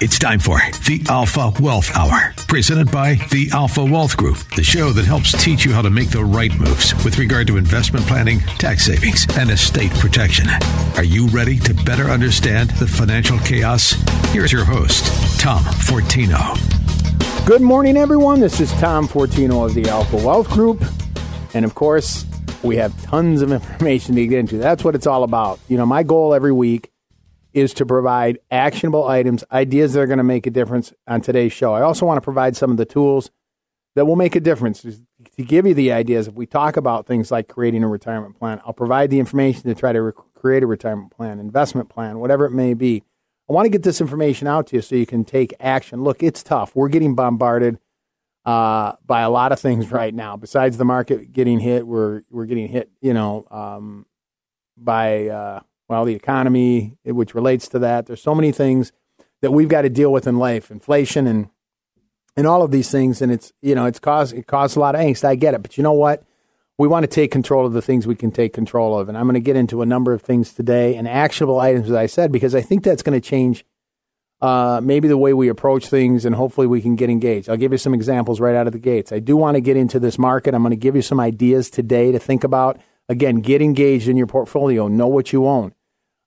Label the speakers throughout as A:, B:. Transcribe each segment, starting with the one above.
A: It's time for the Alpha Wealth Hour, presented by the Alpha Wealth Group, the show that helps teach you how to make the right moves with regard to investment planning, tax savings, and estate protection. Are you ready to better understand the financial chaos? Here's your host, Tom Fortino.
B: Good morning, everyone. This is Tom Fortino of the Alpha Wealth Group. And of course, we have tons of information to get into. That's what it's all about. You know, my goal every week is to provide actionable items, ideas that are going to make a difference on today's show. I also want to provide some of the tools that will make a difference to give you the ideas. If we talk about things like creating a retirement plan, I'll provide the information to try to re- create a retirement plan, investment plan, whatever it may be. I want to get this information out to you so you can take action. Look, it's tough. We're getting bombarded uh, by a lot of things right now. Besides the market getting hit, we're we're getting hit, you know, um, by uh, well, the economy, which relates to that. There's so many things that we've got to deal with in life, inflation and and all of these things, and it's you know it's caused it caused a lot of angst. I get it, but you know what? We want to take control of the things we can take control of, and I'm going to get into a number of things today and actionable items, as I said, because I think that's going to change uh, maybe the way we approach things, and hopefully we can get engaged. I'll give you some examples right out of the gates. I do want to get into this market. I'm going to give you some ideas today to think about. Again, get engaged in your portfolio. Know what you own.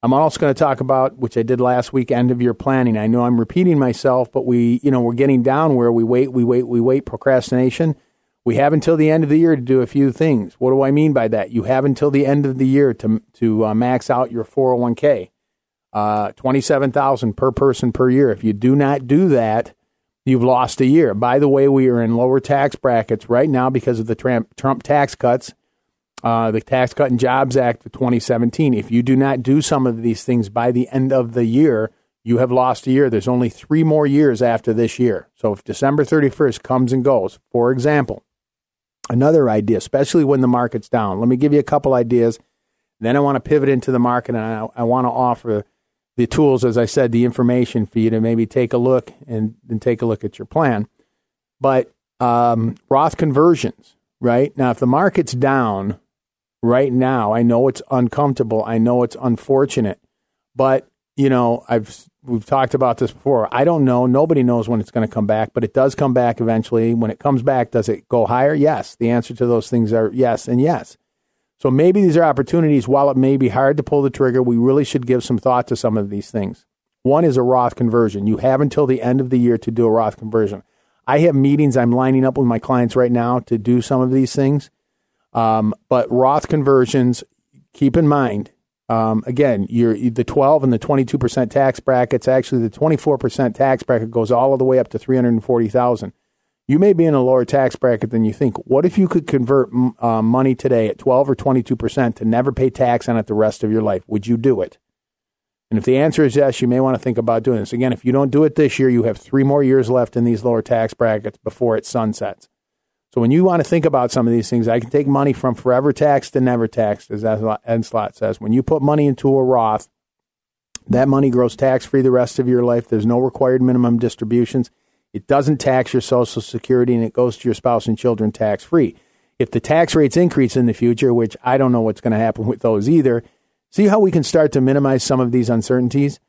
B: I'm also going to talk about, which I did last week, end of year planning. I know I'm repeating myself, but we, you know, we're getting down where we wait, we wait, we wait, procrastination. We have until the end of the year to do a few things. What do I mean by that? You have until the end of the year to to uh, max out your 401k, uh, twenty seven thousand per person per year. If you do not do that, you've lost a year. By the way, we are in lower tax brackets right now because of the Trump, Trump tax cuts uh, the Tax Cut and Jobs Act of 2017. If you do not do some of these things by the end of the year, you have lost a year. There's only three more years after this year. So if December 31st comes and goes, for example, another idea, especially when the market's down, let me give you a couple ideas. Then I want to pivot into the market and I, I want to offer the tools, as I said, the information for you to maybe take a look and then take a look at your plan. But um, Roth conversions, right? Now, if the market's down, right now. I know it's uncomfortable. I know it's unfortunate, but you know, I've we've talked about this before. I don't know. Nobody knows when it's going to come back, but it does come back eventually. When it comes back, does it go higher? Yes. The answer to those things are yes and yes. So maybe these are opportunities. While it may be hard to pull the trigger, we really should give some thought to some of these things. One is a Roth conversion. You have until the end of the year to do a Roth conversion. I have meetings I'm lining up with my clients right now to do some of these things. Um, but Roth conversions, keep in mind, um, again, the 12 and the 22% tax brackets. Actually, the 24% tax bracket goes all the way up to 340,000. You may be in a lower tax bracket than you think. What if you could convert uh, money today at 12 or 22% to never pay tax on it the rest of your life? Would you do it? And if the answer is yes, you may want to think about doing this. Again, if you don't do it this year, you have three more years left in these lower tax brackets before it sunsets. So when you want to think about some of these things, I can take money from forever tax to never tax, as Ed Slott says. When you put money into a Roth, that money grows tax free the rest of your life. There's no required minimum distributions. It doesn't tax your Social Security and it goes to your spouse and children tax free. If the tax rates increase in the future, which I don't know what's going to happen with those either, see how we can start to minimize some of these uncertainties?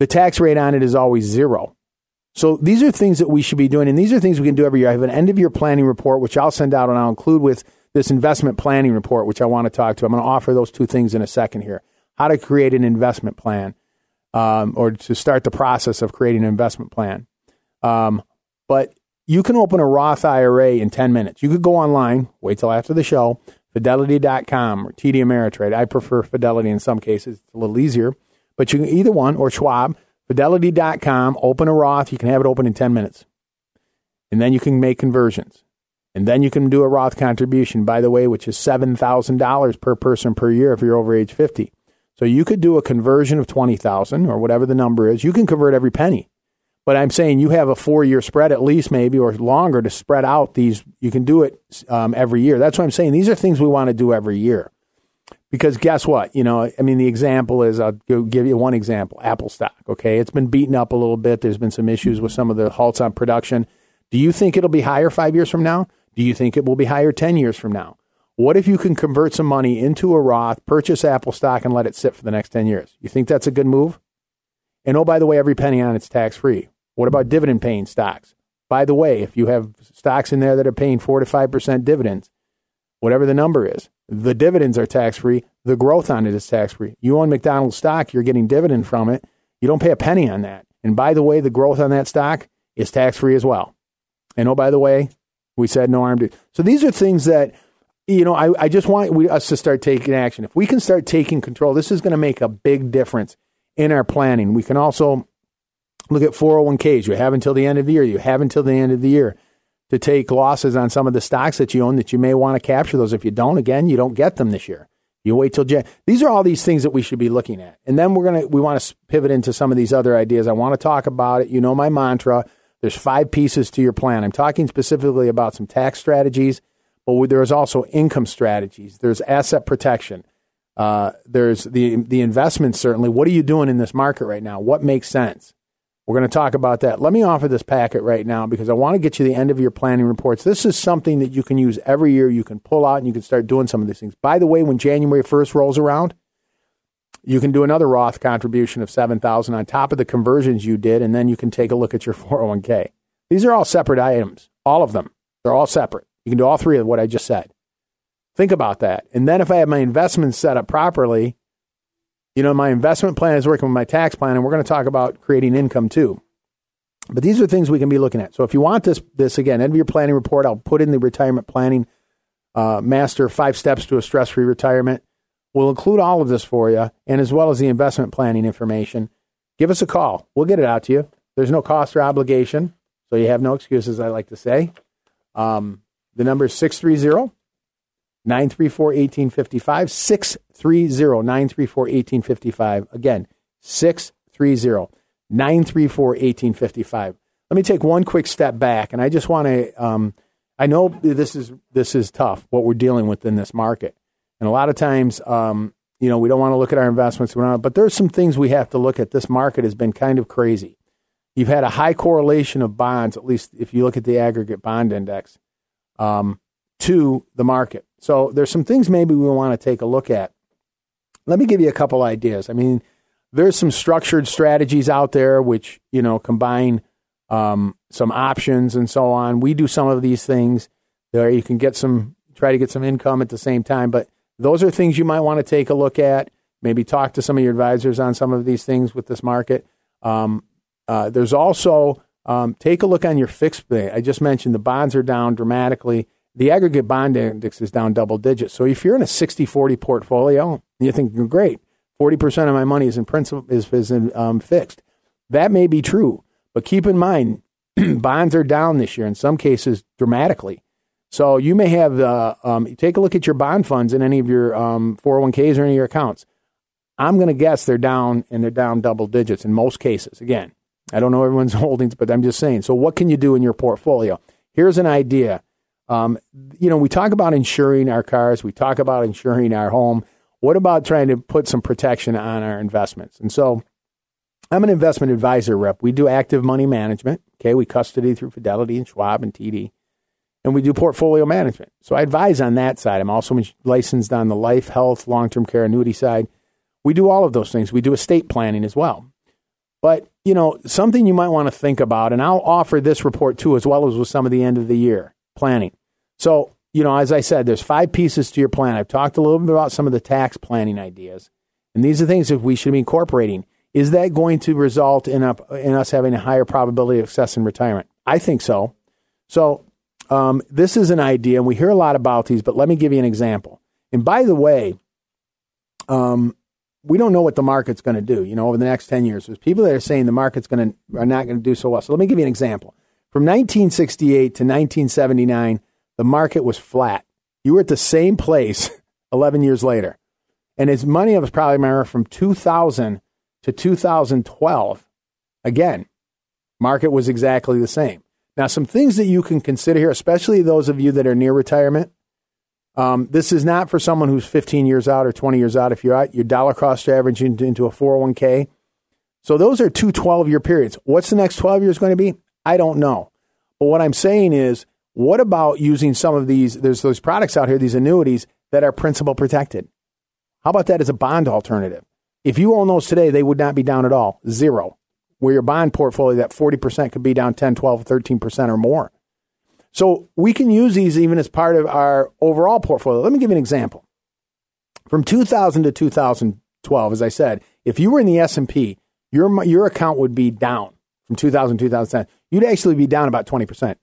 B: The tax rate on it is always zero. So these are things that we should be doing, and these are things we can do every year. I have an end of year planning report, which I'll send out, and I'll include with this investment planning report, which I want to talk to. I'm going to offer those two things in a second here. How to create an investment plan, um, or to start the process of creating an investment plan. Um, but you can open a Roth IRA in 10 minutes. You could go online, wait till after the show, fidelity.com or TD Ameritrade. I prefer Fidelity in some cases, it's a little easier, but you can either one or Schwab Fidelity.com, open a Roth. You can have it open in 10 minutes. And then you can make conversions. And then you can do a Roth contribution, by the way, which is $7,000 per person per year if you're over age 50. So you could do a conversion of 20,000 or whatever the number is. You can convert every penny. But I'm saying you have a four year spread at least, maybe, or longer to spread out these. You can do it um, every year. That's what I'm saying. These are things we want to do every year. Because guess what? You know, I mean, the example is I'll give you one example Apple stock. Okay. It's been beaten up a little bit. There's been some issues with some of the halts on production. Do you think it'll be higher five years from now? Do you think it will be higher 10 years from now? What if you can convert some money into a Roth, purchase Apple stock, and let it sit for the next 10 years? You think that's a good move? And oh, by the way, every penny on it's tax free. What about dividend paying stocks? By the way, if you have stocks in there that are paying 4 to 5% dividends, whatever the number is, the dividends are tax free. The growth on it is tax free. You own McDonald's stock, you're getting dividend from it. You don't pay a penny on that. And by the way, the growth on that stock is tax free as well. And oh, by the way, we said no RMD. So these are things that, you know, I, I just want we, us to start taking action. If we can start taking control, this is going to make a big difference in our planning. We can also look at 401ks. You have until the end of the year. You have until the end of the year to take losses on some of the stocks that you own that you may want to capture those. If you don't, again, you don't get them this year. You wait till Jan. These are all these things that we should be looking at. And then we're going to, we want to pivot into some of these other ideas. I want to talk about it. You know, my mantra, there's five pieces to your plan. I'm talking specifically about some tax strategies, but there's also income strategies. There's asset protection. Uh, there's the, the investment, certainly. What are you doing in this market right now? What makes sense? We're going to talk about that. Let me offer this packet right now because I want to get you the end of your planning reports. This is something that you can use every year. You can pull out and you can start doing some of these things. By the way, when January 1st rolls around, you can do another Roth contribution of 7000 on top of the conversions you did and then you can take a look at your 401k. These are all separate items, all of them. They're all separate. You can do all three of what I just said. Think about that. And then if I have my investments set up properly, you know, my investment plan is working with my tax plan, and we're going to talk about creating income too. But these are things we can be looking at. So if you want this, this again, end of your planning report, I'll put in the retirement planning uh, master five steps to a stress free retirement. We'll include all of this for you, and as well as the investment planning information. Give us a call. We'll get it out to you. There's no cost or obligation, so you have no excuses, I like to say. Um, the number is 630 934 1855. 630 934 1855. Again, 630 934 1855. Let me take one quick step back, and I just want to. Um, I know this is this is tough what we're dealing with in this market, and a lot of times, um, you know, we don't want to look at our investments, but there's some things we have to look at. This market has been kind of crazy. You've had a high correlation of bonds, at least if you look at the aggregate bond index, um, to the market. So there's some things maybe we want to take a look at. Let me give you a couple ideas. I mean, there's some structured strategies out there which you know combine um, some options and so on. We do some of these things there. You can get some, try to get some income at the same time, but those are things you might want to take a look at. Maybe talk to some of your advisors on some of these things with this market. Um, uh, there's also um, take a look on your fixed. I just mentioned the bonds are down dramatically the aggregate bond index is down double digits. So if you're in a 60 40 portfolio, you think, great, 40% of my money is in principal, is, is in, um, fixed. That may be true, but keep in mind, bonds are down this year, in some cases dramatically. So you may have, uh, um, take a look at your bond funds in any of your um, 401ks or any of your accounts. I'm going to guess they're down and they're down double digits in most cases. Again, I don't know everyone's holdings, but I'm just saying. So what can you do in your portfolio? Here's an idea um, you know, we talk about insuring our cars, we talk about insuring our home. What about trying to put some protection on our investments? And so I'm an investment advisor rep. We do active money management. Okay, we custody through Fidelity and Schwab and TD, and we do portfolio management. So I advise on that side. I'm also licensed on the life, health, long term care, annuity side. We do all of those things. We do estate planning as well. But, you know, something you might want to think about, and I'll offer this report too, as well as with some of the end of the year planning. So, you know, as I said, there's five pieces to your plan. I've talked a little bit about some of the tax planning ideas, and these are things that we should be incorporating. Is that going to result in, a, in us having a higher probability of success in retirement? I think so. So, um, this is an idea, and we hear a lot about these, but let me give you an example. And by the way, um, we don't know what the market's going to do. You know, over the next ten years, there's people that are saying the market's going to are not going to do so well. So let me give you an example. From 1968 to 1979, the market was flat. You were at the same place 11 years later. And his money I was probably remember from 2000 to 2012. Again, market was exactly the same. Now, some things that you can consider here, especially those of you that are near retirement. Um, this is not for someone who's 15 years out or 20 years out. If you're out, your dollar cost average into a 401k. So those are two 12 year periods. What's the next 12 years going to be? I don't know. But what I'm saying is, what about using some of these? There's those products out here, these annuities that are principal protected. How about that as a bond alternative? If you own those today, they would not be down at all. Zero. Where your bond portfolio, that 40% could be down 10, 12, 13% or more. So we can use these even as part of our overall portfolio. Let me give you an example. From 2000 to 2012, as I said, if you were in the S&P, your, your account would be down from 2000 to 2010. You'd actually be down about 20%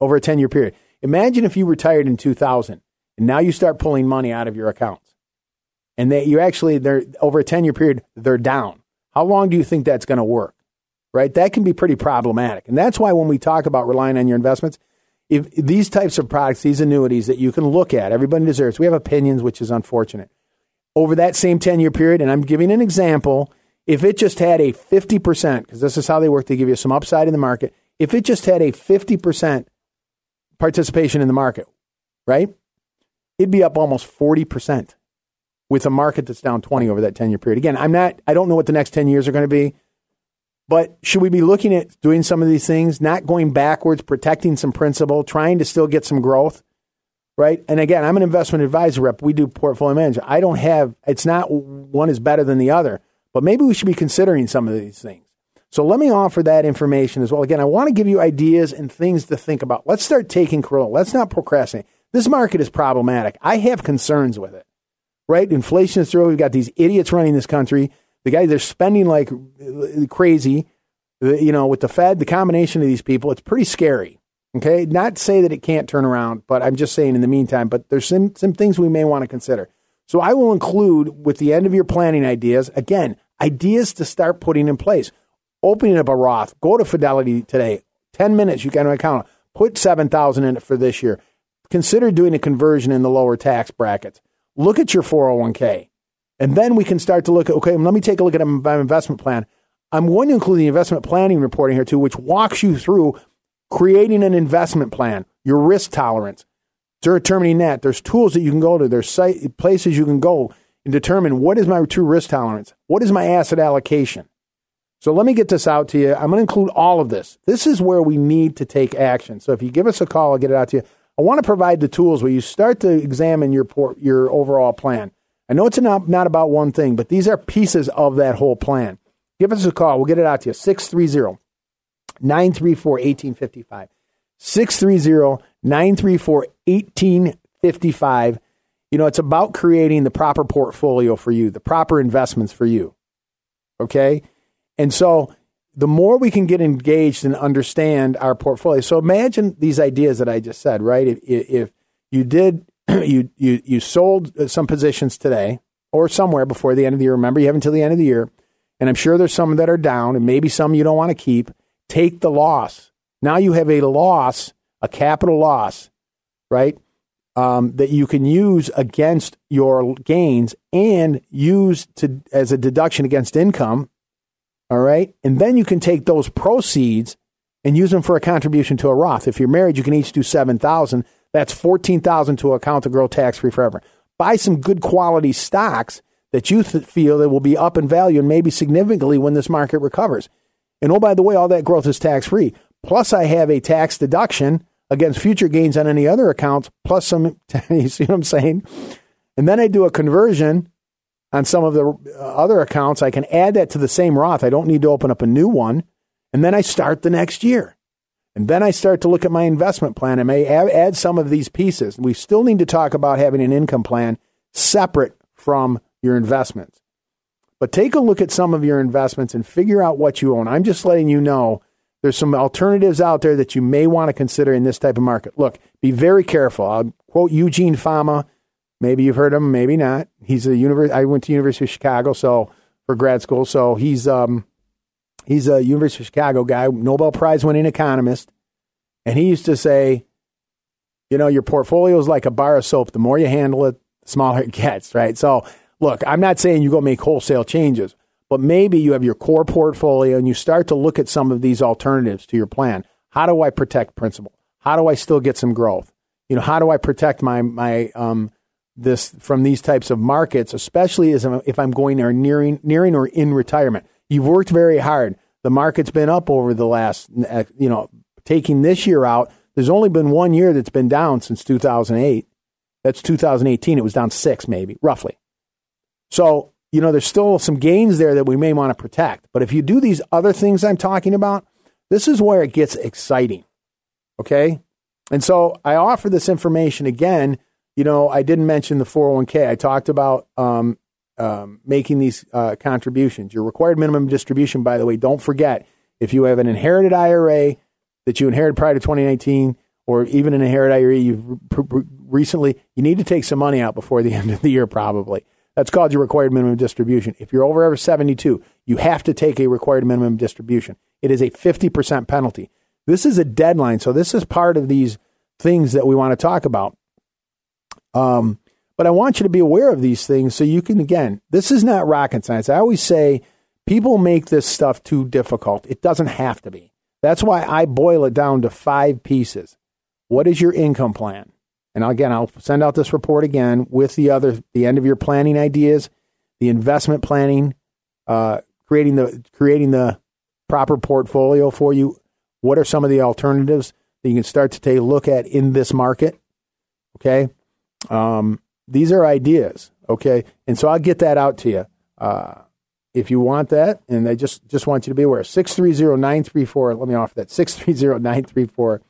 B: over a 10 year period. Imagine if you retired in 2000 and now you start pulling money out of your accounts and they, you actually, they're over a 10 year period, they're down. How long do you think that's going to work? Right? That can be pretty problematic. And that's why when we talk about relying on your investments, if these types of products, these annuities that you can look at, everybody deserves, we have opinions, which is unfortunate. Over that same 10 year period, and I'm giving an example, if it just had a 50%, because this is how they work, they give you some upside in the market. If it just had a 50% participation in the market, right? It'd be up almost 40% with a market that's down 20 over that 10 year period. Again, I'm not, I don't know what the next 10 years are going to be, but should we be looking at doing some of these things, not going backwards, protecting some principal, trying to still get some growth, right? And again, I'm an investment advisor rep. We do portfolio management. I don't have, it's not one is better than the other, but maybe we should be considering some of these things. So let me offer that information as well. Again, I want to give you ideas and things to think about. Let's start taking control. Let's not procrastinate. This market is problematic. I have concerns with it, right? Inflation is through. We've got these idiots running this country. The guys, they're spending like uh, crazy, uh, you know, with the Fed, the combination of these people, it's pretty scary. Okay. Not say that it can't turn around, but I'm just saying in the meantime, but there's some, some things we may want to consider. So I will include with the end of your planning ideas, again, ideas to start putting in place opening up a Roth, go to Fidelity today. 10 minutes, you get an account. Put 7000 in it for this year. Consider doing a conversion in the lower tax brackets. Look at your 401k. And then we can start to look at, okay, let me take a look at my investment plan. I'm going to include the investment planning reporting here too, which walks you through creating an investment plan, your risk tolerance, determining that. There's tools that you can go to, there's site, places you can go and determine what is my true risk tolerance, what is my asset allocation. So let me get this out to you. I'm going to include all of this. This is where we need to take action. So if you give us a call, I'll get it out to you. I want to provide the tools where you start to examine your your overall plan. I know it's not, not about one thing, but these are pieces of that whole plan. Give us a call. We'll get it out to you. 630 934 1855. 630 934 1855. You know, it's about creating the proper portfolio for you, the proper investments for you. Okay? And so the more we can get engaged and understand our portfolio. So imagine these ideas that I just said, right? If, if you did, you, you, you sold some positions today or somewhere before the end of the year. Remember, you have until the end of the year. And I'm sure there's some that are down and maybe some you don't want to keep. Take the loss. Now you have a loss, a capital loss, right? Um, that you can use against your gains and use to as a deduction against income all right. And then you can take those proceeds and use them for a contribution to a Roth. If you're married, you can each do 7000 That's 14000 to account to grow tax free forever. Buy some good quality stocks that you th- feel that will be up in value and maybe significantly when this market recovers. And oh, by the way, all that growth is tax free. Plus, I have a tax deduction against future gains on any other accounts, plus some, you see what I'm saying? And then I do a conversion on some of the uh, other accounts, I can add that to the same Roth. I don't need to open up a new one. And then I start the next year. And then I start to look at my investment plan. I may add some of these pieces. We still need to talk about having an income plan separate from your investments. But take a look at some of your investments and figure out what you own. I'm just letting you know there's some alternatives out there that you may want to consider in this type of market. Look, be very careful. I'll quote Eugene Fama Maybe you've heard him, maybe not. He's a university. I went to University of Chicago, so for grad school. So he's um, he's a University of Chicago guy, Nobel Prize winning economist, and he used to say, you know, your portfolio is like a bar of soap. The more you handle it, the smaller it gets. Right. So look, I'm not saying you go make wholesale changes, but maybe you have your core portfolio and you start to look at some of these alternatives to your plan. How do I protect principal? How do I still get some growth? You know, how do I protect my my um, this from these types of markets, especially as if I'm going or nearing nearing or in retirement? You've worked very hard. The market's been up over the last, uh, you know, taking this year out. There's only been one year that's been down since 2008. That's 2018. It was down six, maybe roughly. So you know, there's still some gains there that we may want to protect. But if you do these other things I'm talking about, this is where it gets exciting. Okay. And so I offer this information again. You know, I didn't mention the 401k. I talked about um, um, making these uh, contributions. Your required minimum distribution, by the way, don't forget if you have an inherited IRA that you inherited prior to 2019, or even an inherited IRA you've recently, you need to take some money out before the end of the year, probably. That's called your required minimum distribution. If you're over ever 72, you have to take a required minimum distribution. It is a 50% penalty. This is a deadline. So this is part of these things that we want to talk about. Um, but I want you to be aware of these things so you can, again, this is not rocket science. I always say people make this stuff too difficult. It doesn't have to be. That's why I boil it down to five pieces. What is your income plan? And again, I'll send out this report again with the other, the end of your planning ideas, the investment planning, uh, creating the creating the proper portfolio for you. What are some of the alternatives that you can start to take a look at in this market? Okay, um, these are ideas. Okay, and so I'll get that out to you uh, if you want that. And I just just want you to be aware. Six three zero nine three four. Let me offer that. Six three zero nine three four.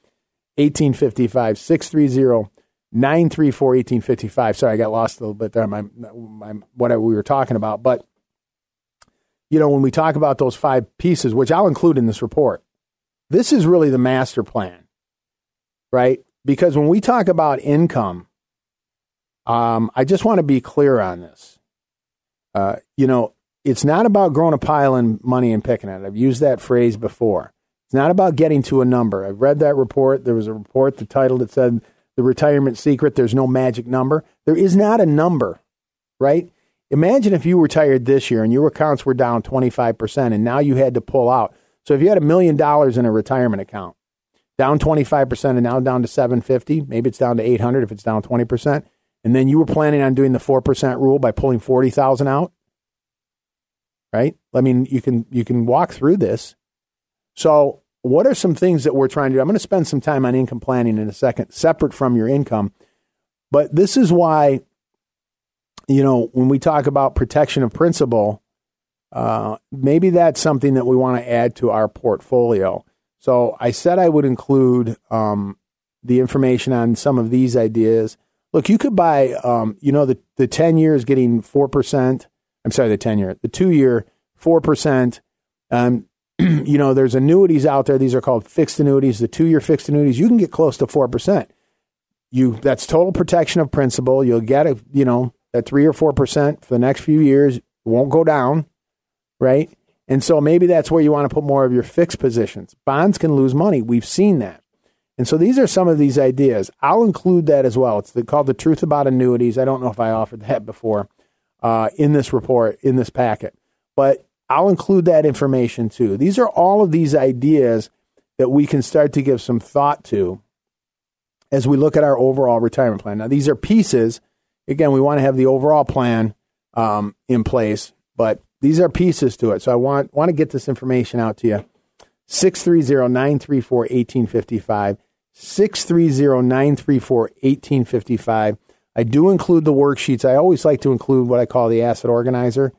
B: 1855 630 934 1855. Sorry, I got lost a little bit there. My, my, what we were talking about. But, you know, when we talk about those five pieces, which I'll include in this report, this is really the master plan, right? Because when we talk about income, um, I just want to be clear on this. Uh, you know, it's not about growing a pile of money and picking it. I've used that phrase before. It's not about getting to a number. I've read that report. There was a report, the title that said the retirement secret, there's no magic number. There is not a number, right? Imagine if you retired this year and your accounts were down 25% and now you had to pull out. So if you had a million dollars in a retirement account, down 25% and now down to 750, maybe it's down to 800 if it's down 20%, and then you were planning on doing the 4% rule by pulling 40,000 out, right? I mean, you can you can walk through this. So what are some things that we're trying to do? I'm going to spend some time on income planning in a second, separate from your income. But this is why, you know, when we talk about protection of principal, uh, maybe that's something that we want to add to our portfolio. So I said I would include um, the information on some of these ideas. Look, you could buy, um, you know, the, the 10 years getting 4%. I'm sorry, the 10 year, the two year, 4%. Um, you know, there's annuities out there. These are called fixed annuities. The two year fixed annuities, you can get close to 4%. You, that's total protection of principal. You'll get a, you know, that three or 4% for the next few years. Won't go down, right? And so maybe that's where you want to put more of your fixed positions. Bonds can lose money. We've seen that. And so these are some of these ideas. I'll include that as well. It's the, called The Truth About Annuities. I don't know if I offered that before uh, in this report, in this packet. But I'll include that information too. These are all of these ideas that we can start to give some thought to as we look at our overall retirement plan. Now, these are pieces. Again, we want to have the overall plan um, in place, but these are pieces to it. So I want want to get this information out to you. 630-934-1855. 630-934-1855. I do include the worksheets. I always like to include what I call the asset organizer.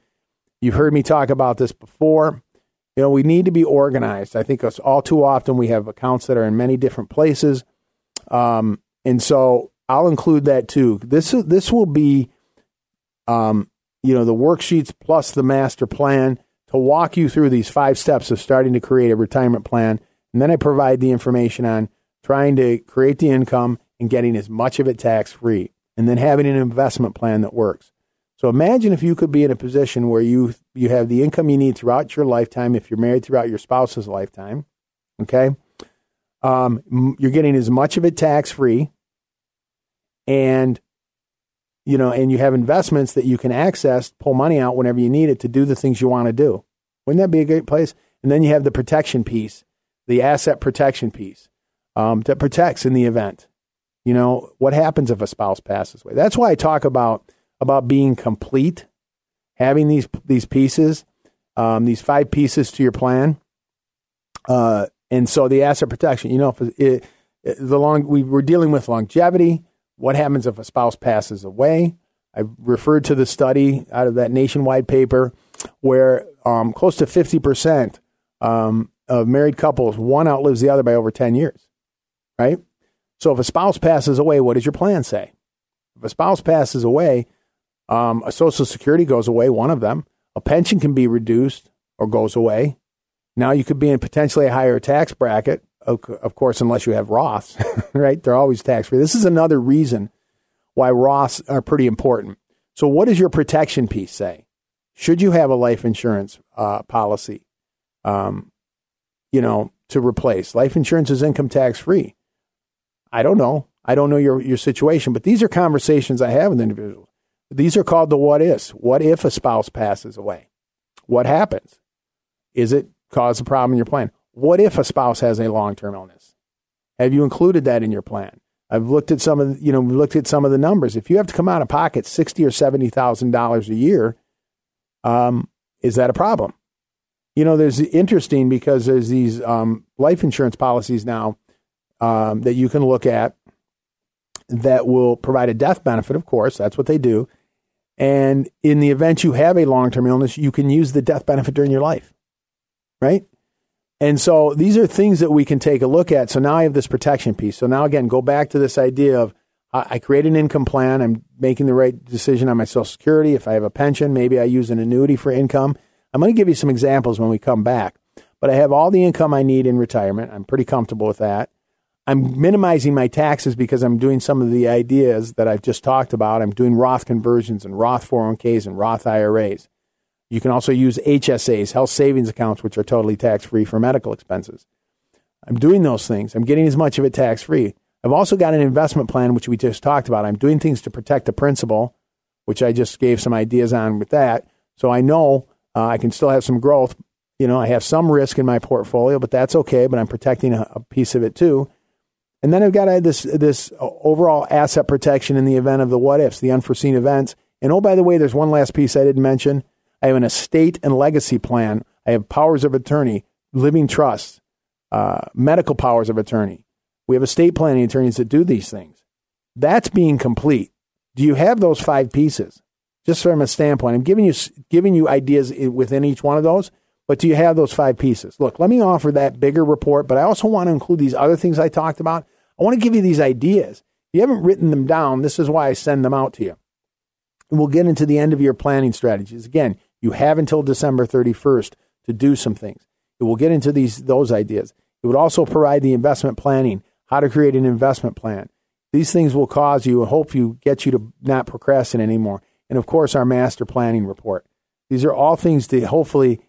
B: You've heard me talk about this before. You know, we need to be organized. I think us all too often we have accounts that are in many different places, um, and so I'll include that too. This this will be, um, you know, the worksheets plus the master plan to walk you through these five steps of starting to create a retirement plan, and then I provide the information on trying to create the income and getting as much of it tax free, and then having an investment plan that works. So imagine if you could be in a position where you you have the income you need throughout your lifetime. If you're married throughout your spouse's lifetime, okay, um, you're getting as much of it tax free, and you know, and you have investments that you can access, pull money out whenever you need it to do the things you want to do. Wouldn't that be a great place? And then you have the protection piece, the asset protection piece um, that protects in the event. You know, what happens if a spouse passes away? That's why I talk about about being complete, having these these pieces, um, these five pieces to your plan. Uh, and so the asset protection, you know, it, it, the long we were dealing with longevity. What happens if a spouse passes away? I referred to the study out of that nationwide paper where um, close to 50% um, of married couples, one outlives the other by over 10 years, right? So if a spouse passes away, what does your plan say? If a spouse passes away, um, a Social Security goes away, one of them. A pension can be reduced or goes away. Now you could be in potentially a higher tax bracket, of course, unless you have Roths, right? They're always tax free. This is another reason why Roths are pretty important. So, what does your protection piece say? Should you have a life insurance uh, policy? Um, you know, to replace life insurance is income tax free. I don't know. I don't know your your situation, but these are conversations I have with individuals. These are called the what ifs. What if a spouse passes away? What happens? Is it cause a problem in your plan? What if a spouse has a long term illness? Have you included that in your plan? I've looked at some of you know looked at some of the numbers. If you have to come out of pocket sixty or seventy thousand dollars a year, um, is that a problem? You know, there's interesting because there's these um, life insurance policies now um, that you can look at that will provide a death benefit. Of course, that's what they do. And in the event you have a long term illness, you can use the death benefit during your life, right? And so these are things that we can take a look at. So now I have this protection piece. So now again, go back to this idea of I create an income plan. I'm making the right decision on my Social Security. If I have a pension, maybe I use an annuity for income. I'm going to give you some examples when we come back. But I have all the income I need in retirement. I'm pretty comfortable with that. I'm minimizing my taxes because I'm doing some of the ideas that I've just talked about. I'm doing Roth conversions and Roth 401ks and Roth IRAs. You can also use HSAs, health savings accounts, which are totally tax free for medical expenses. I'm doing those things. I'm getting as much of it tax free. I've also got an investment plan, which we just talked about. I'm doing things to protect the principal, which I just gave some ideas on with that. So I know uh, I can still have some growth. You know, I have some risk in my portfolio, but that's okay. But I'm protecting a, a piece of it too. And then I've got uh, this this overall asset protection in the event of the what ifs, the unforeseen events. And oh, by the way, there's one last piece I didn't mention. I have an estate and legacy plan. I have powers of attorney, living trusts, uh, medical powers of attorney. We have estate planning attorneys that do these things. That's being complete. Do you have those five pieces? Just from a standpoint, I'm giving you giving you ideas within each one of those. But do you have those five pieces? Look, let me offer that bigger report, but I also want to include these other things I talked about. I want to give you these ideas. If you haven't written them down, this is why I send them out to you. And we'll get into the end of your planning strategies. Again, you have until December 31st to do some things. It will get into these those ideas. It would also provide the investment planning, how to create an investment plan. These things will cause you and hope you get you to not procrastinate anymore. And of course, our master planning report. These are all things to hopefully,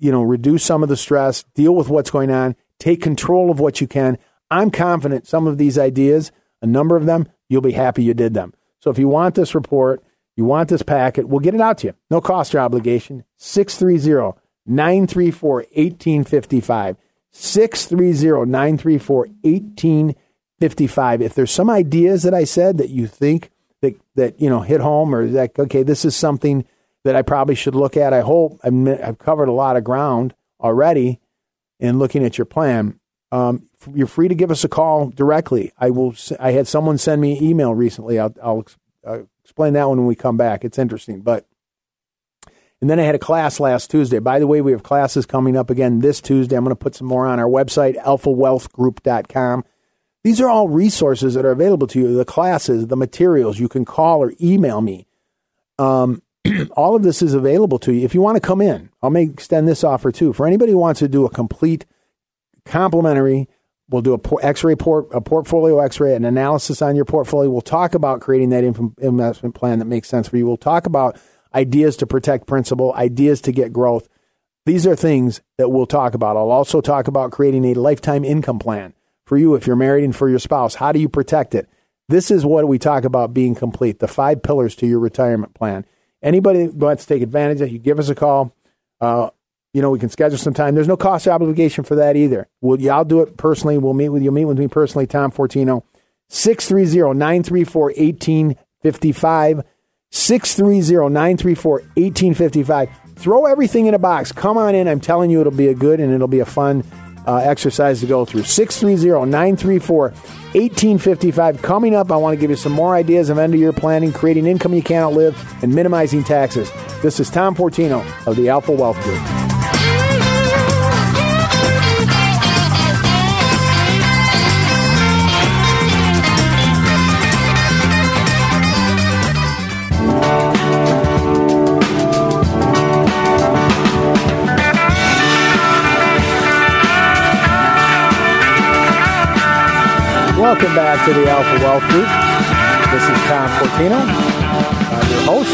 B: you know, reduce some of the stress, deal with what's going on, take control of what you can. I'm confident some of these ideas, a number of them, you'll be happy you did them. So if you want this report, you want this packet, we'll get it out to you. No cost or obligation. 630 934 1855. 630 934 1855. If there's some ideas that I said that you think that, that, you know, hit home or that, okay, this is something that I probably should look at, I hope I've covered a lot of ground already in looking at your plan. Um, you're free to give us a call directly. I will. I had someone send me an email recently. I'll, I'll explain that one when we come back. It's interesting, but and then I had a class last Tuesday. By the way, we have classes coming up again this Tuesday. I'm going to put some more on our website, alphawealthgroup.com. These are all resources that are available to you the classes, the materials. You can call or email me. Um, all of this is available to you. If you want to come in, I'll make extend this offer too. For anybody who wants to do a complete complimentary, we'll do a X-ray port, a portfolio X-ray, an analysis on your portfolio. We'll talk about creating that investment plan that makes sense for you. We'll talk about ideas to protect principal, ideas to get growth. These are things that we'll talk about. I'll also talk about creating a lifetime income plan for you if you're married and for your spouse. How do you protect it? This is what we talk about being complete the five pillars to your retirement plan. Anybody who wants to take advantage of it, you give us a call. Uh, you know, we can schedule some time. There's no cost or obligation for that either. We'll, I'll do it personally. We'll meet with you. Meet with me personally, Tom Fortino. 630 934 1855. 630 934 1855. Throw everything in a box. Come on in. I'm telling you, it'll be a good and it'll be a fun uh, exercise to go through. 630 934 1855. Coming up, I want to give you some more ideas of end of year planning, creating income you can't outlive, and minimizing taxes. This is Tom Fortino of the Alpha Wealth Group. Welcome back to the Alpha Wealth Group. This is Tom Fortino, I'm your host,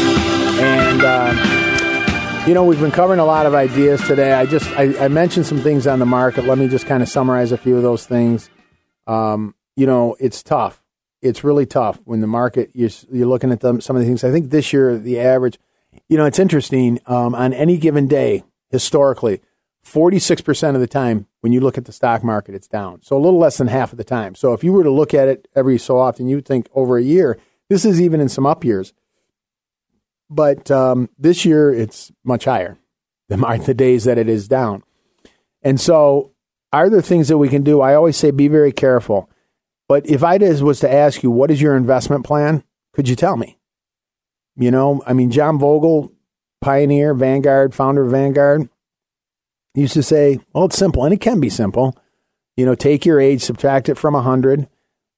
B: and uh, you know we've been covering a lot of ideas today. I just I, I, mentioned some things on the market. Let me just kind of summarize a few of those things. Um, you know, it's tough. It's really tough when the market you're, you're looking at them, some of the things. I think this year the average. You know, it's interesting. Um, on any given day, historically, 46% of the time, when you look at the stock market, it's down. So a little less than half of the time. So if you were to look at it every so often, you'd think over a year, this is even in some up years. But um, this year, it's much higher than the days that it is down. And so, are there things that we can do? I always say be very careful. But if I was to ask you, what is your investment plan? Could you tell me? You know, I mean, John Bogle, pioneer, Vanguard, founder of Vanguard, used to say, well, it's simple, and it can be simple. You know, take your age, subtract it from 100.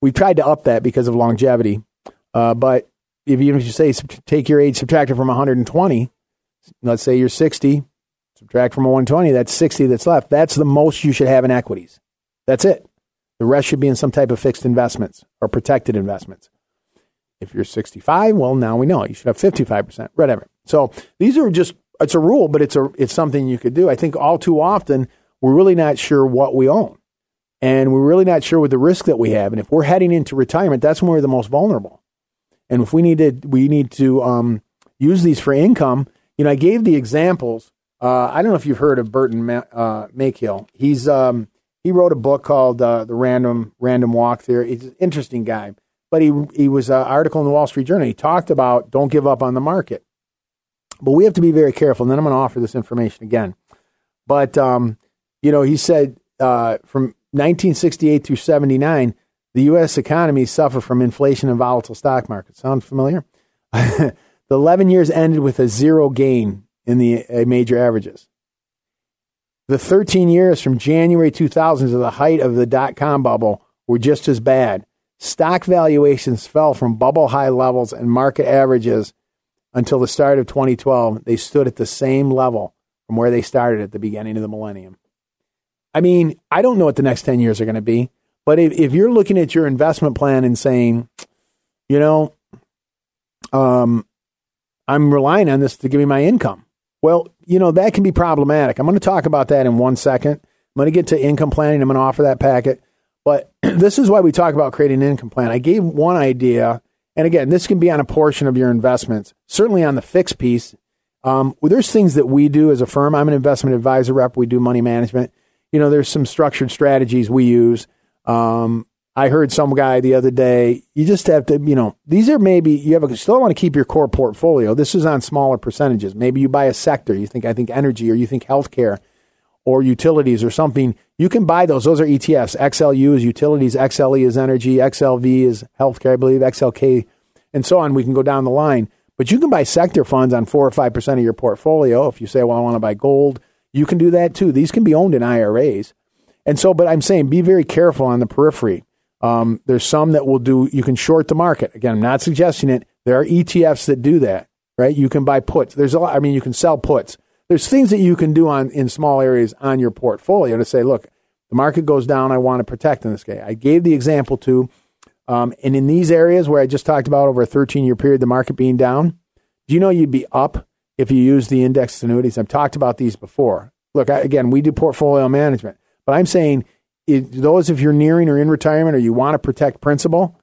B: We've tried to up that because of longevity. Uh, but if even if you say take your age, subtract it from 120, let's say you're 60, subtract from 120, that's 60 that's left. That's the most you should have in equities. That's it. The rest should be in some type of fixed investments or protected investments. If you're 65, well, now we know you should have 55%, whatever. So these are just it's a rule, but it's a it's something you could do. I think all too often we're really not sure what we own, and we're really not sure with the risk that we have. And if we're heading into retirement, that's when we're the most vulnerable. And if we need to, we need to um, use these for income. You know, I gave the examples. Uh, I don't know if you've heard of Burton Ma- uh, Malkiel. He's um, he wrote a book called uh, The Random Random Walk Theory. He's an interesting guy, but he he was an article in the Wall Street Journal. He talked about don't give up on the market. But we have to be very careful. And then I'm going to offer this information again. But, um, you know, he said uh, from 1968 through 79, the U.S. economy suffered from inflation and volatile stock market. Sound familiar? the 11 years ended with a zero gain in the uh, major averages. The 13 years from January 2000 to the height of the dot com bubble were just as bad. Stock valuations fell from bubble high levels and market averages until the start of 2012, they stood at the same level from where they started at the beginning of the millennium. I mean, I don't know what the next 10 years are going to be, but if, if you're looking at your investment plan and saying, you know, um, I'm relying on this to give me my income. Well, you know, that can be problematic. I'm going to talk about that in one second. I'm going to get to income planning. I'm going to offer that packet. But this is why we talk about creating an income plan. I gave one idea and again, this can be on a portion of your investments, certainly on the fixed piece. Um, well, there's things that we do as a firm. I'm an investment advisor rep. We do money management. You know, there's some structured strategies we use. Um, I heard some guy the other day. You just have to, you know, these are maybe you have a, still want to keep your core portfolio. This is on smaller percentages. Maybe you buy a sector. You think I think energy, or you think healthcare, or utilities, or something. You can buy those. Those are ETFs. XLU is utilities, XLE is energy, XLV is healthcare, I believe, XLK, and so on. We can go down the line. But you can buy sector funds on four or five percent of your portfolio. If you say, well, I want to buy gold, you can do that too. These can be owned in IRAs. And so, but I'm saying be very careful on the periphery. Um, there's some that will do, you can short the market. Again, I'm not suggesting it. There are ETFs that do that, right? You can buy puts. There's a lot, I mean, you can sell puts there's things that you can do on in small areas on your portfolio to say, look, the market goes down, I want to protect in this case. I gave the example to, um, and in these areas where I just talked about over a 13 year period, the market being down, do you know you'd be up if you use the indexed annuities? I've talked about these before. Look, I, again, we do portfolio management, but I'm saying it, those if you're nearing or in retirement or you want to protect principal,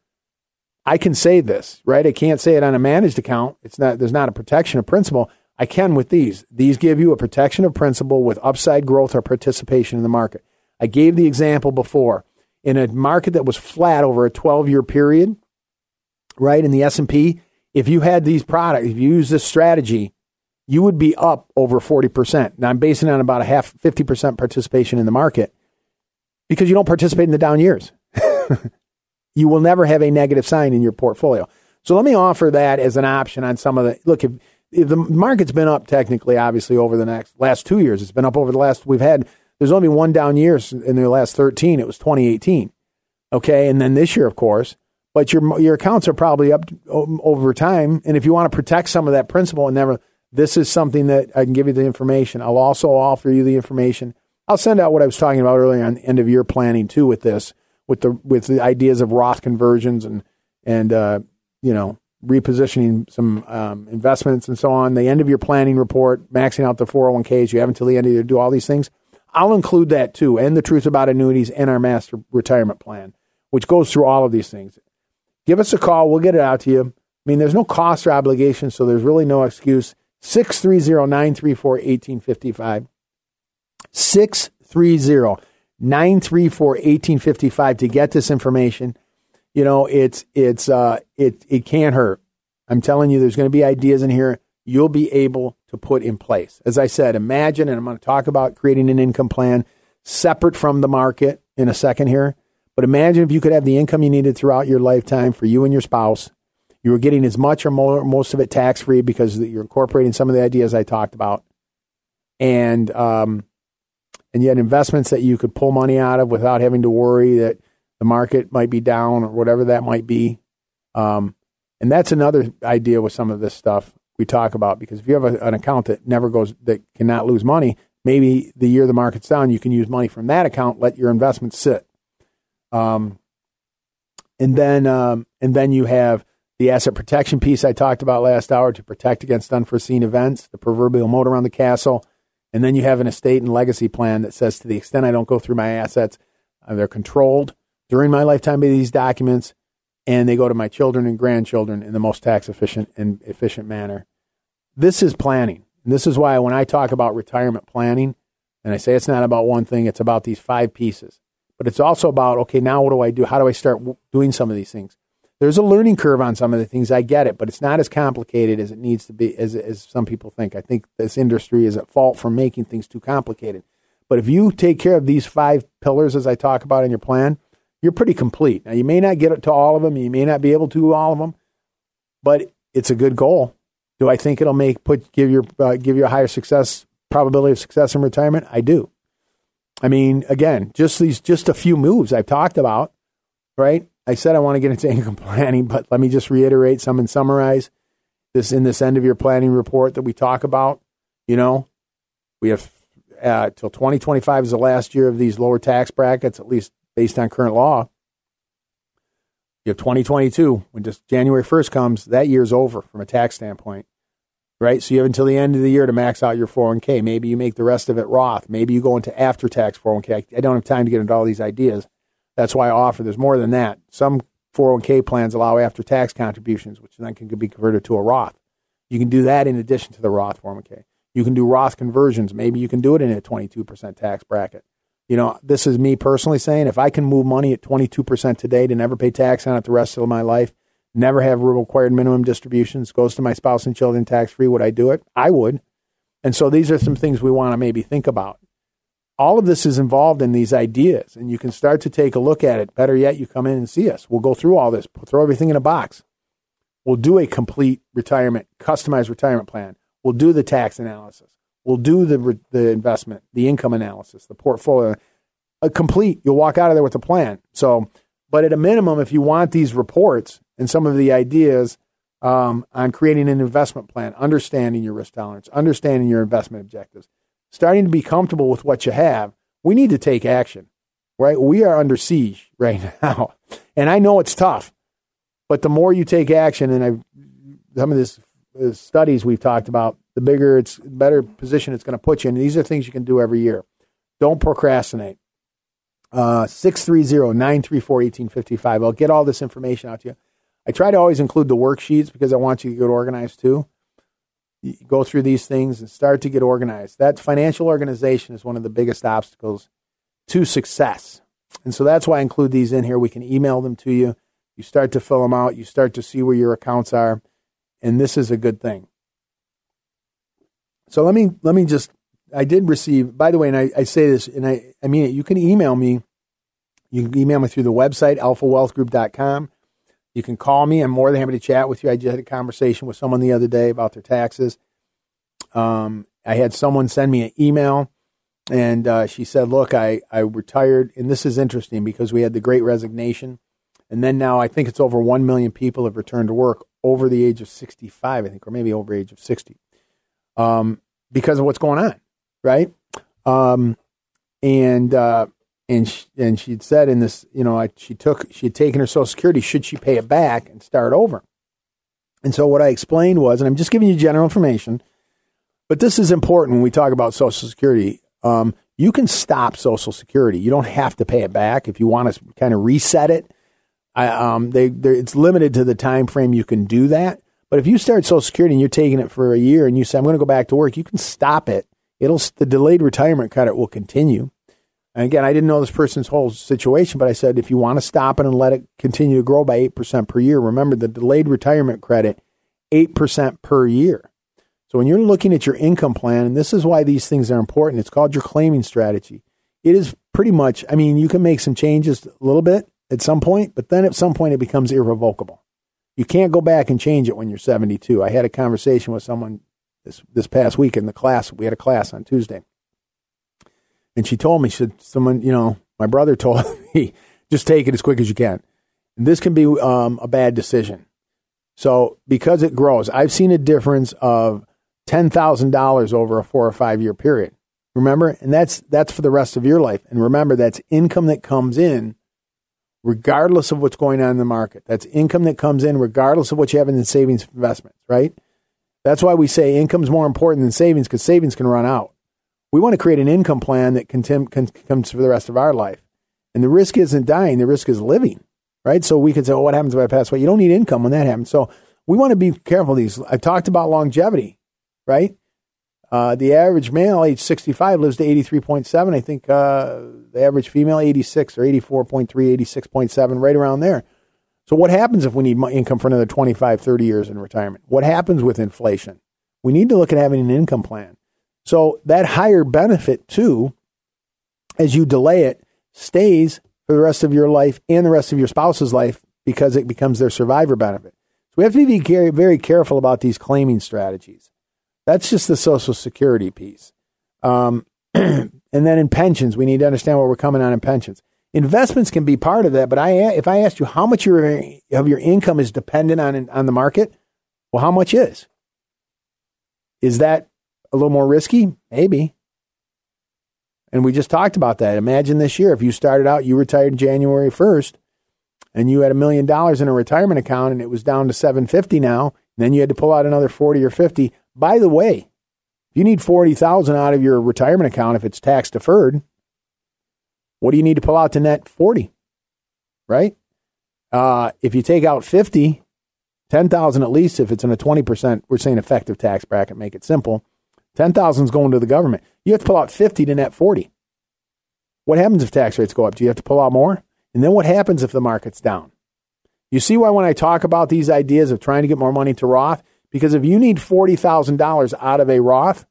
B: I can say this, right? I can't say it on a managed account. It's not there's not a protection of principal. I can with these. These give you a protection of principal with upside growth or participation in the market. I gave the example before. In a market that was flat over a 12-year period, right, in the S&P, if you had these products, if you use this strategy, you would be up over 40%. Now I'm basing on about a half 50% participation in the market because you don't participate in the down years. you will never have a negative sign in your portfolio. So let me offer that as an option on some of the look if the market's been up technically obviously over the next last 2 years. It's been up over the last we've had there's only one down year in the last 13 it was 2018 okay? And then this year of course but your your accounts are probably up over time. And if you want to protect some of that principal and never this is something that I can give you the information. I'll also offer you the information. I'll send out what I was talking about earlier on end of year planning too with this with the with the ideas of Roth conversions and and uh, you know repositioning some um, investments and so on. The end of your planning report, maxing out the 401ks. You have until the end of year to do all these things. I'll include that too, and the truth about annuities and our master retirement plan, which goes through all of these things. Give us a call. We'll get it out to you. I mean, there's no cost or obligation, so there's really no excuse. 630 934 1855. 630 934 1855 to get this information. You know, it's, it's, uh, it, it can't hurt. I'm telling you, there's going to be ideas in here you'll be able to put in place. As I said, imagine, and I'm going to talk about creating an income plan separate from the market in a second here. But imagine if you could have the income you needed throughout your lifetime for you and your spouse. You were getting as much or more, most of it tax free because you're incorporating some of the ideas I talked about. And um, and yet investments that you could pull money out of without having to worry that the market might be down or whatever that might be. Um, and that's another idea with some of this stuff we talk about because if you have a, an account that never goes, that cannot lose money, maybe the year the market's down, you can use money from that account, let your investments sit. Um, and then, um, and then you have the asset protection piece I talked about last hour to protect against unforeseen events, the proverbial moat around the castle. And then you have an estate and legacy plan that says to the extent I don't go through my assets, uh, they're controlled during my lifetime by these documents, and they go to my children and grandchildren in the most tax efficient and efficient manner. This is planning. And this is why when I talk about retirement planning, and I say it's not about one thing, it's about these five pieces. But it's also about, okay, now what do I do? How do I start doing some of these things? there's a learning curve on some of the things. I get it, but it's not as complicated as it needs to be, as, as some people think. I think this industry is at fault for making things too complicated. But if you take care of these five pillars, as I talk about in your plan, you're pretty complete. Now, you may not get it to all of them, you may not be able to all of them, but it's a good goal. Do I think it'll make put give your uh, give you a higher success probability of success in retirement? I do. I mean, again, just these just a few moves I've talked about, right? I said I want to get into income planning, but let me just reiterate some and summarize this in this end of your planning report that we talk about. You know, we have uh, till 2025 is the last year of these lower tax brackets, at least based on current law. You have 2022 when just January 1st comes, that year's over from a tax standpoint, right? So you have until the end of the year to max out your 401k. Maybe you make the rest of it Roth. Maybe you go into after tax 401k. I don't have time to get into all these ideas. That's why I offer. There's more than that. Some 401k plans allow after tax contributions, which then can be converted to a Roth. You can do that in addition to the Roth 401k. You can do Roth conversions. Maybe you can do it in a 22% tax bracket. You know, this is me personally saying if I can move money at 22% today to never pay tax on it the rest of my life, never have required minimum distributions, goes to my spouse and children tax free, would I do it? I would. And so these are some things we want to maybe think about all of this is involved in these ideas, and you can start to take a look at it. Better yet, you come in and see us. We'll go through all this, we'll throw everything in a box. We'll do a complete retirement, customized retirement plan. We'll do the tax analysis. We'll do the the investment, the income analysis, the portfolio. A complete. You'll walk out of there with a plan. So, but at a minimum, if you want these reports and some of the ideas um, on creating an investment plan, understanding your risk tolerance, understanding your investment objectives, starting to be comfortable with what you have, we need to take action, right? We are under siege right now. And I know it's tough, but the more you take action, and I've, some of this uh, studies we've talked about, the bigger it's better position it's going to put you in. These are things you can do every year. Don't procrastinate. Uh, 630 934 1855. I'll get all this information out to you. I try to always include the worksheets because I want you to get organized too. You go through these things and start to get organized. That financial organization is one of the biggest obstacles to success. And so that's why I include these in here. We can email them to you. You start to fill them out. You start to see where your accounts are. And this is a good thing. So let me let me just I did receive by the way, and I, I say this and I, I mean it, you can email me. You can email me through the website, alphawealthgroup.com. You can call me. I'm more than happy to chat with you. I just had a conversation with someone the other day about their taxes. Um, I had someone send me an email, and uh, she said, "Look, I I retired, and this is interesting because we had the Great Resignation, and then now I think it's over one million people have returned to work over the age of 65, I think, or maybe over age of 60, um, because of what's going on, right? Um, and uh, and she, and she'd said in this, you know, I, she took she had taken her Social Security. Should she pay it back and start over? And so what I explained was, and I'm just giving you general information, but this is important when we talk about Social Security. Um, you can stop Social Security. You don't have to pay it back if you want to kind of reset it. I, um, they, it's limited to the time frame you can do that. But if you start Social Security and you're taking it for a year and you say I'm going to go back to work, you can stop it. It'll the delayed retirement credit will continue. And again, I didn't know this person's whole situation, but I said if you want to stop it and let it continue to grow by 8% per year, remember the delayed retirement credit, 8% per year. So when you're looking at your income plan, and this is why these things are important, it's called your claiming strategy. It is pretty much, I mean, you can make some changes a little bit at some point, but then at some point it becomes irrevocable. You can't go back and change it when you're 72. I had a conversation with someone this, this past week in the class. We had a class on Tuesday and she told me, she said, someone, you know, my brother told me, just take it as quick as you can. And this can be um, a bad decision. So because it grows, I've seen a difference of $10,000 over a four or five year period. Remember? And that's, that's for the rest of your life. And remember, that's income that comes in regardless of what's going on in the market. That's income that comes in regardless of what you have in the savings investments, right? That's why we say income is more important than savings because savings can run out. We want to create an income plan that can, can, comes for the rest of our life. And the risk isn't dying, the risk is living, right? So we could say, well, what happens if I pass away? You don't need income when that happens. So we want to be careful these. I've talked about longevity, right? Uh, the average male, age 65, lives to 83.7. I think uh, the average female, 86 or 84.3, 86.7, right around there. So, what happens if we need income for another 25, 30 years in retirement? What happens with inflation? We need to look at having an income plan. So that higher benefit too, as you delay it, stays for the rest of your life and the rest of your spouse's life because it becomes their survivor benefit. So we have to be very careful about these claiming strategies. That's just the Social Security piece. Um, and then in pensions, we need to understand what we're coming on in pensions. Investments can be part of that, but I, if I asked you how much your, of your income is dependent on on the market, well, how much is? Is that a little more risky? Maybe. And we just talked about that. Imagine this year if you started out, you retired January 1st, and you had a million dollars in a retirement account and it was down to 750 now, then you had to pull out another 40 or 50. By the way, if you need 40,000 out of your retirement account if it's tax deferred, what do you need to pull out to net 40? Right? Uh, if you take out 50, 10,000 at least if it's in a 20%, we're saying effective tax bracket, make it simple. 10,000 is going to the government. You have to pull out 50 to net 40. What happens if tax rates go up? Do you have to pull out more? And then what happens if the market's down? You see why when I talk about these ideas of trying to get more money to Roth? Because if you need $40,000 out of a Roth,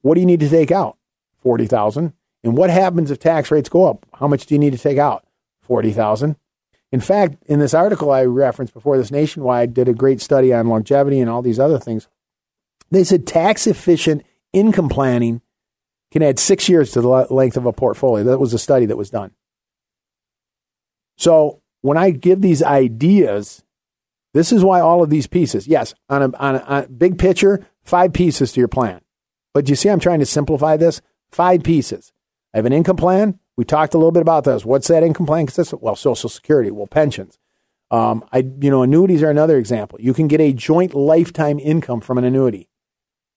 B: what do you need to take out? 40,000. And what happens if tax rates go up? How much do you need to take out? 40,000. In fact, in this article I referenced before, this nationwide did a great study on longevity and all these other things. They said tax efficient income planning can add six years to the length of a portfolio. That was a study that was done. So when I give these ideas, this is why all of these pieces, yes, on a, on a, on a big picture, five pieces to your plan. But you see, I'm trying to simplify this. Five pieces. I have an income plan. We talked a little bit about this. What's that income plan consist of? Well, Social Security. Well, pensions. Um, I, you know, annuities are another example. You can get a joint lifetime income from an annuity.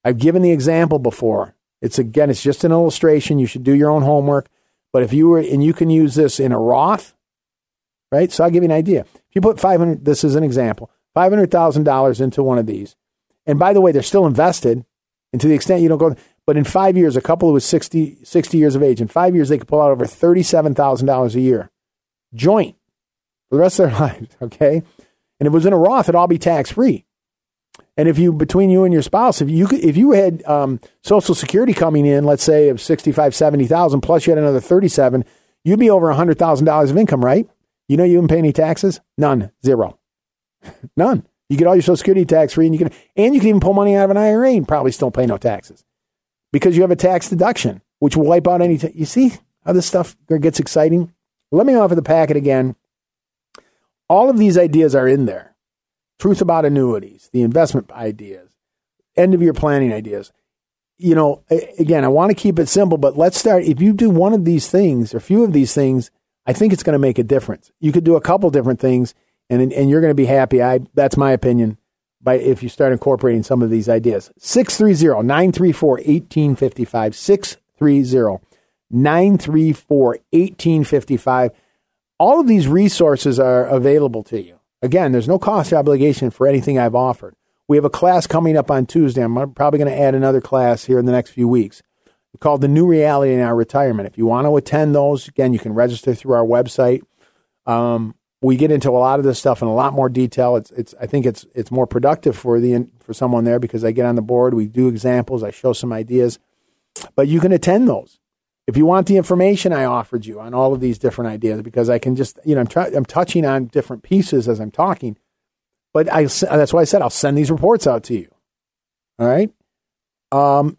B: I've given the example before. It's again, it's just an illustration. You should do your own homework. But if you were, and you can use this in a Roth, right? So I'll give you an idea. If you put 500, this is an example, $500,000 into one of these, and by the way, they're still invested, and to the extent you don't go, but in five years, a couple who was 60, 60 years of age, in five years, they could pull out over $37,000 a year. Joint for the rest of their lives, okay? And if it was in a Roth, it'd all be tax free. And if you between you and your spouse, if you could, if you had um, Social Security coming in, let's say of sixty five, seventy thousand, plus you had another thirty seven, you'd be over hundred thousand dollars of income, right? You know you didn't pay any taxes? None, zero, none. You get all your Social Security tax free, and you can and you can even pull money out of an IRA and probably still pay no taxes because you have a tax deduction, which will wipe out any. You see how this stuff gets exciting? Let me offer the packet again. All of these ideas are in there truth about annuities, the investment ideas, end of year planning ideas. You know, again, I want to keep it simple, but let's start. If you do one of these things or a few of these things, I think it's going to make a difference. You could do a couple different things, and and you're going to be happy. I that's my opinion. By if you start incorporating some of these ideas, 630-934-1855, 630-934-1855. All of these resources are available to you. Again, there's no cost obligation for anything I've offered. We have a class coming up on Tuesday. I'm probably going to add another class here in the next few weeks called The New Reality in Our Retirement. If you want to attend those, again, you can register through our website. Um, we get into a lot of this stuff in a lot more detail. It's, it's, I think it's, it's more productive for the, for someone there because I get on the board, we do examples, I show some ideas, but you can attend those if you want the information I offered you on all of these different ideas, because I can just, you know, I'm, try, I'm touching on different pieces as I'm talking, but I, that's why I said I'll send these reports out to you. All right. Um,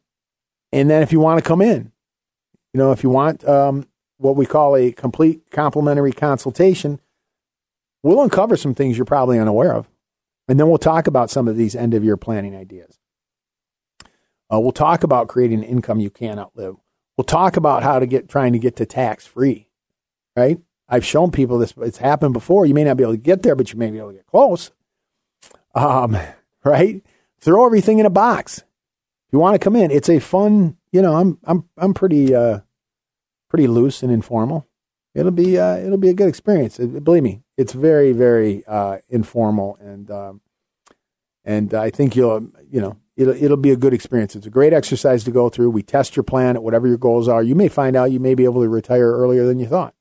B: and then if you want to come in, you know, if you want um, what we call a complete complimentary consultation, we'll uncover some things you're probably unaware of. And then we'll talk about some of these end of year planning ideas. Uh, we'll talk about creating an income you can't outlive. We'll talk about how to get trying to get to tax free, right? I've shown people this. It's happened before. You may not be able to get there, but you may be able to get close. Um, right? Throw everything in a box. You want to come in, it's a fun. You know, I'm I'm I'm pretty uh, pretty loose and informal. It'll be uh, it'll be a good experience. Believe me, it's very very uh, informal and um, and I think you'll you know it'll, it'll be a good experience. It's a great exercise to go through. We test your plan at whatever your goals are. You may find out you may be able to retire earlier than you thought,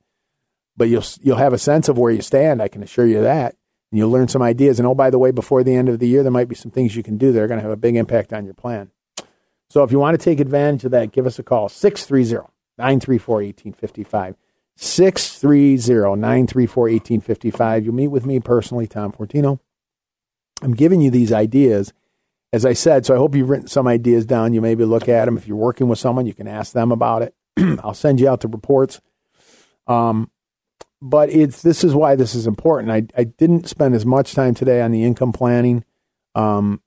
B: but you'll you'll have a sense of where you stand. I can assure you that, and you'll learn some ideas. And oh, by the way, before the end of the year, there might be some things you can do that are going to have a big impact on your plan. So if you want to take advantage of that, give us a call 630 934 1855. 630 934 1855. You'll meet with me personally, Tom Fortino. I'm giving you these ideas as I said, so I hope you've written some ideas down. You maybe look at them. If you're working with someone, you can ask them about it. I'll send you out the reports. Um, but it's this is why this is important. I, I didn't spend as much time today on the income planning, um,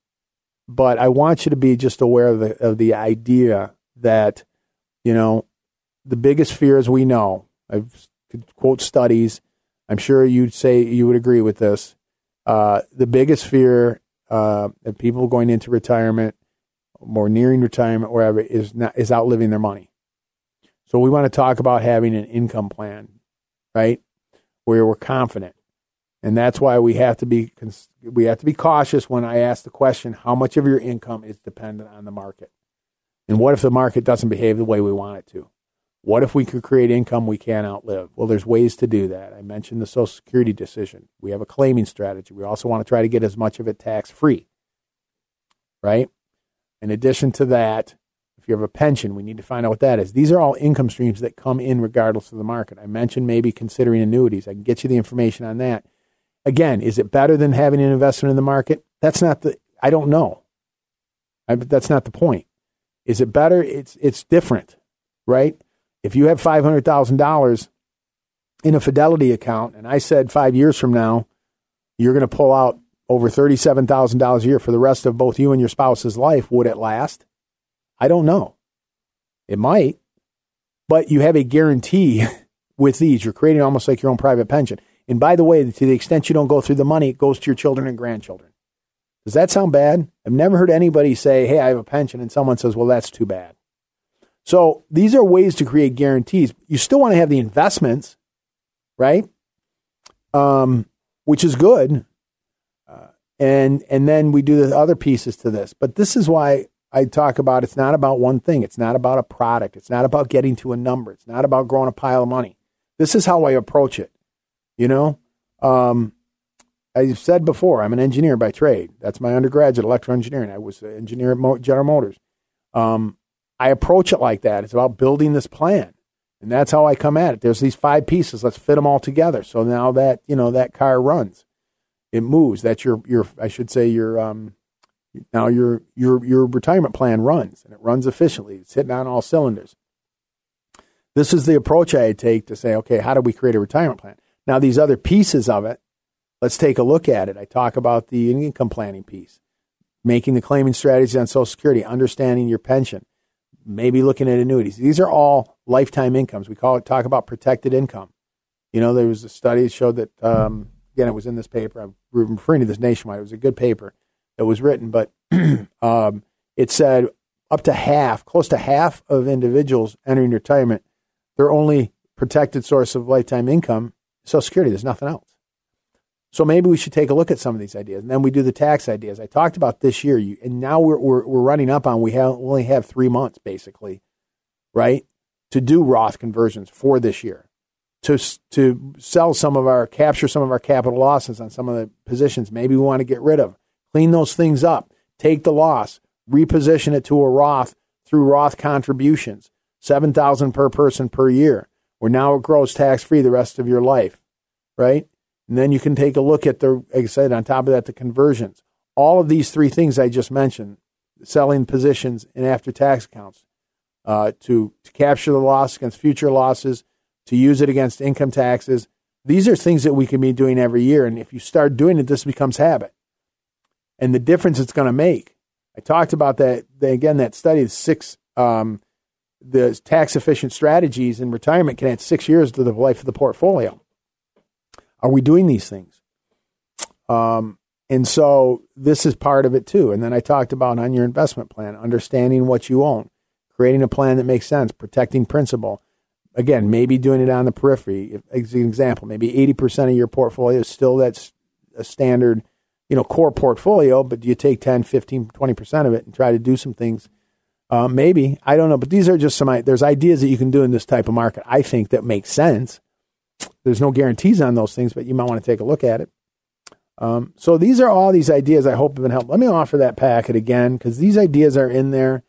B: but I want you to be just aware of the of the idea that you know the biggest fears we know. I quote studies. I'm sure you'd say you would agree with this. Uh, the biggest fear uh, of people going into retirement, more nearing retirement, wherever is not is outliving their money. So we want to talk about having an income plan, right, where we're confident, and that's why we have to be we have to be cautious when I ask the question: How much of your income is dependent on the market, and what if the market doesn't behave the way we want it to? What if we could create income we can't outlive? Well, there's ways to do that. I mentioned the Social Security decision. We have a claiming strategy. We also want to try to get as much of it tax free, right? In addition to that, if you have a pension, we need to find out what that is. These are all income streams that come in regardless of the market. I mentioned maybe considering annuities. I can get you the information on that. Again, is it better than having an investment in the market? That's not the, I don't know. I, that's not the point. Is it better? It's, it's different, right? if you have $500,000 in a Fidelity account, and I said five years from now, you're going to pull out over $37,000 a year for the rest of both you and your spouse's life, would it last? I don't know. It might, but you have a guarantee with these. You're creating almost like your own private pension. And by the way, to the extent you don't go through the money, it goes to your children and grandchildren. Does that sound bad? I've never heard anybody say, Hey, I have a pension, and someone says, Well, that's too bad. So these are ways to create guarantees. You still want to have the investments, right? um, which is good. Uh, and and then we do the other pieces to this. But this is why I talk about it's not about one thing. It's not about a product. It's not about getting to a number. It's not about growing a pile of money. This is how I approach it. You know, um, I've said before, I'm an engineer by trade. That's my undergraduate, electrical engineering. I was an engineer at General Motors. Um, I approach it like that. It's about building this plan. And that's how I come at it. There's these five pieces. Let's fit them all together. So now that, you know, that car runs, it moves. That's your, your, I should say your, um, now your, your, your retirement plan runs and it runs efficiently. It's hitting on all cylinders. This is the approach I take to say, okay, how do we create a retirement plan? Now, these other pieces of it, let's take a look at it. I talk about the income planning piece, making the claiming strategies on Social Security, understanding your pension, maybe looking at annuities. These are all lifetime incomes. We call it talk about protected income. You know, there was a study that showed that um, again, it was in this paper. I'm referring to this nationwide. It was a good paper that was written, but um, it said up to half, close to half of individuals entering retirement, their only protected source of lifetime income, Social Security. There's nothing else. So maybe we should take a look at some of these ideas, and then we do the tax ideas. I talked about this year, you, and now we're, we're we're running up on we have only have three months basically, right, to do Roth conversions for this year, to to sell some of our capture some of our capital losses on some of the positions. Maybe we want to get rid of, clean those things up, take the loss, reposition it to a Roth through Roth contributions, seven thousand per person per year. Where now it grows tax free the rest of your life, right? And then you can take a look at the, like I said, on top of that, the conversions. All of these three things I just mentioned, selling positions in after tax accounts, uh, to, to capture the loss against future losses, to use it against income taxes. These are things that we can be doing every year. And if you start doing it, this becomes habit. And the difference it's going to make. I talked about that, again, that study, six, um, the tax efficient strategies in retirement can add six years to the life of the portfolio. Are we doing these things? Um, and so this is part of it too. And then I talked about on your investment plan, understanding what you own, creating a plan that makes sense, protecting principal. Again, maybe doing it on the periphery. As an example, maybe 80% of your portfolio is still that's a standard, you know, core portfolio, but do you take 10, 15, 20% of it and try to do some things? Uh, maybe. I don't know. But these are just some, there's ideas that you can do in this type of market, I think, that makes sense. There's no guarantees on those things, but you might want to take a look at it. Um, so these are all these ideas I hope have been helpful. Let me offer that packet again because these ideas are in there.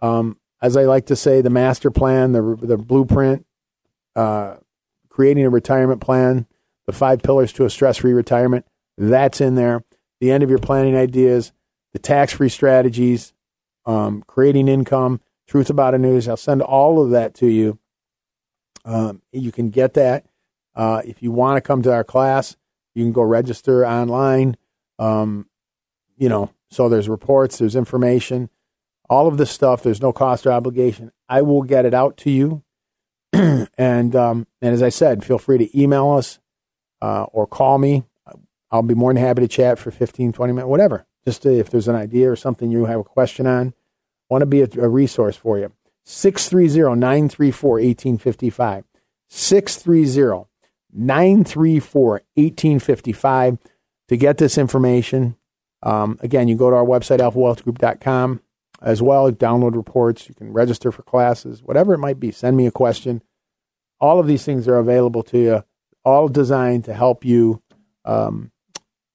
B: Um, as I like to say, the master plan, the the blueprint, uh, creating a retirement plan, the five pillars to a stress free retirement. That's in there. The end of your planning ideas, the tax free strategies, um, creating income, truth about annuities. I'll send all of that to you. Um, you can get that. Uh, if you want to come to our class, you can go register online. Um, you know, so there's reports, there's information, all of this stuff. There's no cost or obligation. I will get it out to you. and um, and as I said, feel free to email us uh, or call me. I'll be more than happy to chat for 15, 20 minutes, whatever. Just if there's an idea or something you have a question on, want to be a, a resource for you. 630 934 1855. 630 934 1855 to get this information. Um, again, you go to our website, alphawealthgroup.com as well, download reports. You can register for classes, whatever it might be. Send me a question. All of these things are available to you, all designed to help you, um,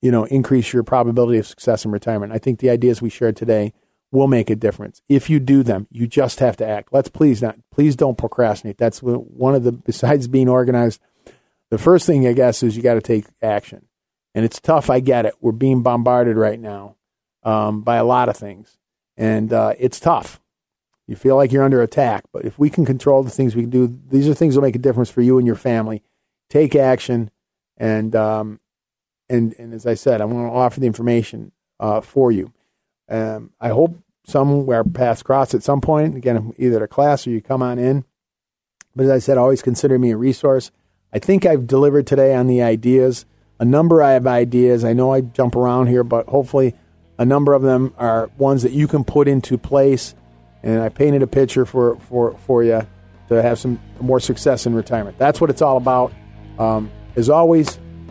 B: you know, increase your probability of success in retirement. I think the ideas we shared today will make a difference. If you do them, you just have to act. Let's please not, please don't procrastinate. That's one of the, besides being organized, the first thing I guess is you got to take action. And it's tough. I get it. We're being bombarded right now um, by a lot of things. And uh, it's tough. You feel like you're under attack. But if we can control the things we can do, these are things that will make a difference for you and your family. Take action. And, um, and, and as I said, I want to offer the information uh, for you. Um, I hope somewhere paths cross at some point. Again, either a class or you come on in. But as I said, always consider me a resource. I think I've delivered today on the ideas. A number I have ideas. I know I jump around here, but hopefully a number of them are ones that you can put into place. And I painted a picture for, for, for you to have some more success in retirement. That's what it's all about. Um, as always,